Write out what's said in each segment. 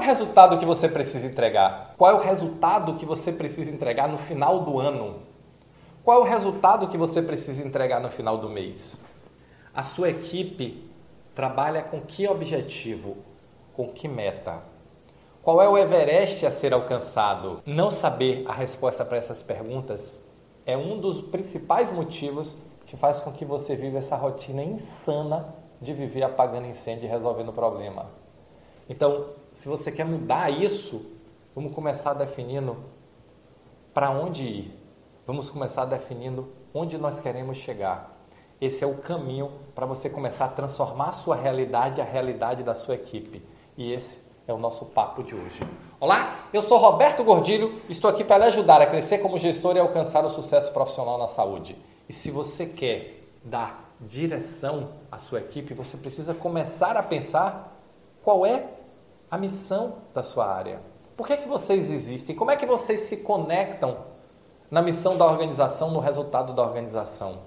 o resultado que você precisa entregar? Qual é o resultado que você precisa entregar no final do ano? Qual é o resultado que você precisa entregar no final do mês? A sua equipe trabalha com que objetivo? Com que meta? Qual é o Everest a ser alcançado? Não saber a resposta para essas perguntas é um dos principais motivos que faz com que você viva essa rotina insana de viver apagando incêndio e resolvendo problema. Então, se você quer mudar isso, vamos começar definindo para onde ir. Vamos começar definindo onde nós queremos chegar. Esse é o caminho para você começar a transformar a sua realidade e a realidade da sua equipe. E esse é o nosso papo de hoje. Olá, eu sou Roberto Gordilho, estou aqui para lhe ajudar a crescer como gestor e alcançar o sucesso profissional na saúde. E se você quer dar direção à sua equipe, você precisa começar a pensar qual é a missão da sua área. Por que, é que vocês existem? Como é que vocês se conectam na missão da organização, no resultado da organização?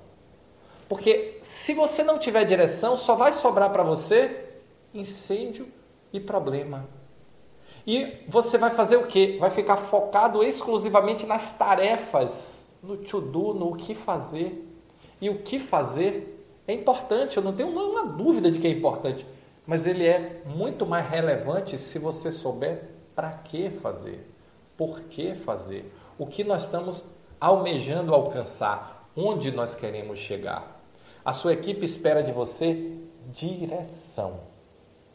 Porque se você não tiver direção, só vai sobrar para você incêndio e problema. E você vai fazer o quê? Vai ficar focado exclusivamente nas tarefas no to-do, no que fazer. E o que fazer é importante, eu não tenho nenhuma dúvida de que é importante, mas ele é muito mais relevante se você souber para que fazer, por que fazer, o que nós estamos almejando alcançar, onde nós queremos chegar. A sua equipe espera de você direção.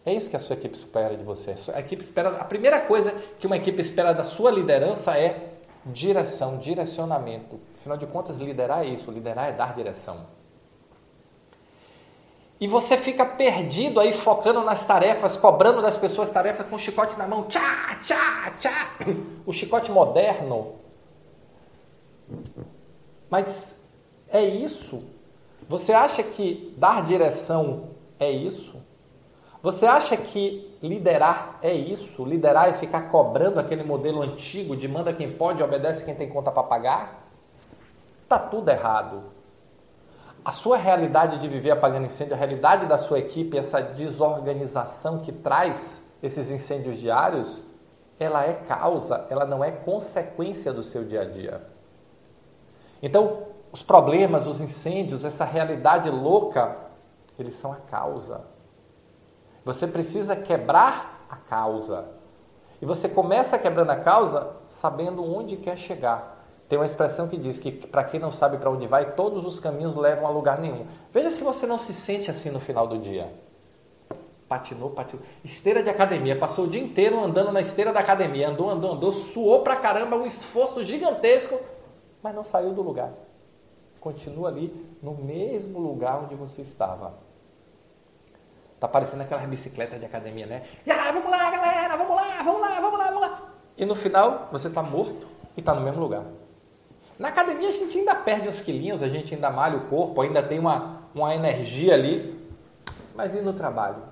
É isso que a sua equipe espera de você. A equipe espera, a primeira coisa que uma equipe espera da sua liderança é direção, direcionamento. Afinal de contas, liderar é isso, liderar é dar direção. E você fica perdido aí focando nas tarefas, cobrando das pessoas tarefas com o chicote na mão, tchá, tchá, tchá, o chicote moderno. Mas é isso? Você acha que dar direção é isso? Você acha que liderar é isso? Liderar é ficar cobrando aquele modelo antigo de manda quem pode, obedece quem tem conta para pagar? Tá tudo errado. A sua realidade de viver apagando incêndio, a realidade da sua equipe, essa desorganização que traz esses incêndios diários, ela é causa, ela não é consequência do seu dia a dia. Então, os problemas, os incêndios, essa realidade louca, eles são a causa. Você precisa quebrar a causa. E você começa quebrando a causa sabendo onde quer chegar. Tem uma expressão que diz que para quem não sabe para onde vai, todos os caminhos levam a lugar nenhum. Veja se você não se sente assim no final do dia. Patinou, patinou. Esteira de academia, passou o dia inteiro andando na esteira da academia, andou, andou, andou, suou pra caramba, um esforço gigantesco, mas não saiu do lugar. Continua ali no mesmo lugar onde você estava. Tá parecendo aquelas bicicletas de academia, né? E ah, vamos lá, galera, vamos lá, vamos lá, vamos lá, vamos lá. E no final, você está morto e está no mesmo lugar. Na academia a gente ainda perde uns quilinhos, a gente ainda malha o corpo, ainda tem uma, uma energia ali. Mas e no trabalho?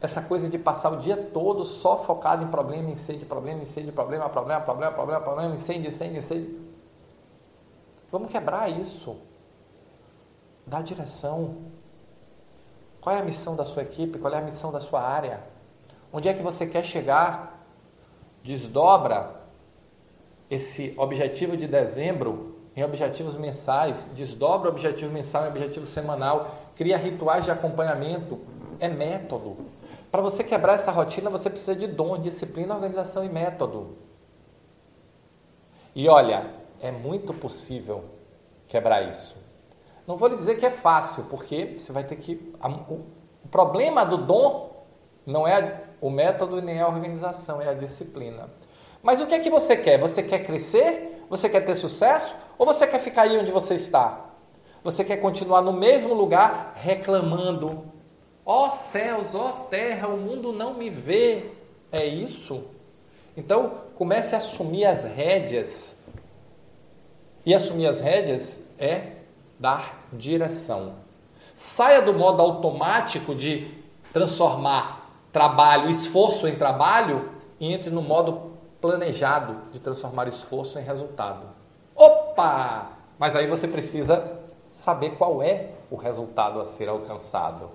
Essa coisa de passar o dia todo só focado em problema, incêndio, problema, incêndio, problema, problema, problema, problema, problema, incêndio, incêndio, incêndio. Vamos quebrar isso. Dá direção. Qual é a missão da sua equipe? Qual é a missão da sua área? Onde é que você quer chegar? Desdobra esse objetivo de dezembro em objetivos mensais, desdobra o objetivo mensal em objetivo semanal, cria rituais de acompanhamento, é método. Para você quebrar essa rotina, você precisa de dom, disciplina, organização e método. E olha, é muito possível quebrar isso. Não vou lhe dizer que é fácil, porque você vai ter que. O problema do dom não é o método nem a organização, é a disciplina. Mas o que é que você quer? Você quer crescer? Você quer ter sucesso? Ou você quer ficar aí onde você está? Você quer continuar no mesmo lugar reclamando? Ó oh, céus, ó oh, terra, o mundo não me vê. É isso? Então, comece a assumir as rédeas. E assumir as rédeas é dar direção. Saia do modo automático de transformar trabalho, esforço em trabalho e entre no modo planejado de transformar esforço em resultado. Opa! Mas aí você precisa saber qual é o resultado a ser alcançado.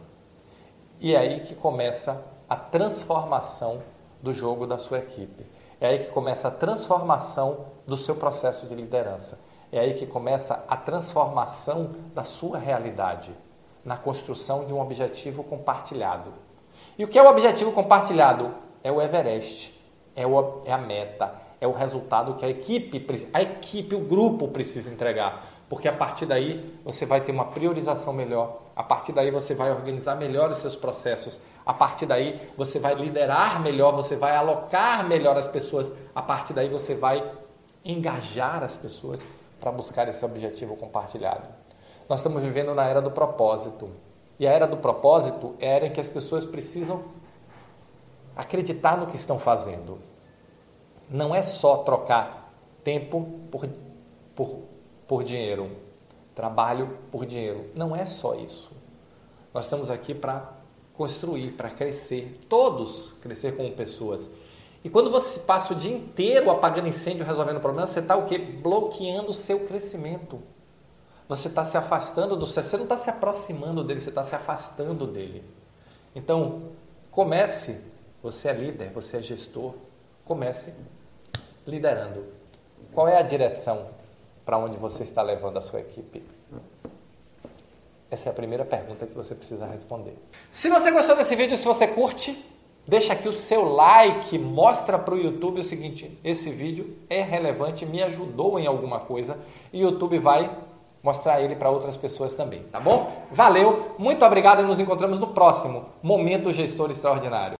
E é aí que começa a transformação do jogo da sua equipe. É aí que começa a transformação do seu processo de liderança. É aí que começa a transformação da sua realidade na construção de um objetivo compartilhado. E o que é o objetivo compartilhado? É o Everest, é, o, é a meta, é o resultado que a equipe, a equipe, o grupo precisa entregar. Porque a partir daí você vai ter uma priorização melhor, a partir daí você vai organizar melhor os seus processos, a partir daí você vai liderar melhor, você vai alocar melhor as pessoas, a partir daí você vai engajar as pessoas para buscar esse objetivo compartilhado. Nós estamos vivendo na era do propósito. E a era do propósito é a era em que as pessoas precisam acreditar no que estão fazendo. Não é só trocar tempo por, por, por dinheiro, trabalho por dinheiro. Não é só isso. Nós estamos aqui para construir, para crescer, todos crescer como pessoas. E quando você passa o dia inteiro apagando incêndio, resolvendo problemas, você está o quê? Bloqueando o seu crescimento. Você está se afastando do você não está se aproximando dele, você está se afastando dele. Então, comece, você é líder, você é gestor, comece liderando. Qual é a direção para onde você está levando a sua equipe? Essa é a primeira pergunta que você precisa responder. Se você gostou desse vídeo, se você curte, deixa aqui o seu like, mostra para o YouTube o seguinte: esse vídeo é relevante, me ajudou em alguma coisa e o YouTube vai mostrar ele para outras pessoas também, tá bom? Valeu, muito obrigado e nos encontramos no próximo Momento Gestor Extraordinário.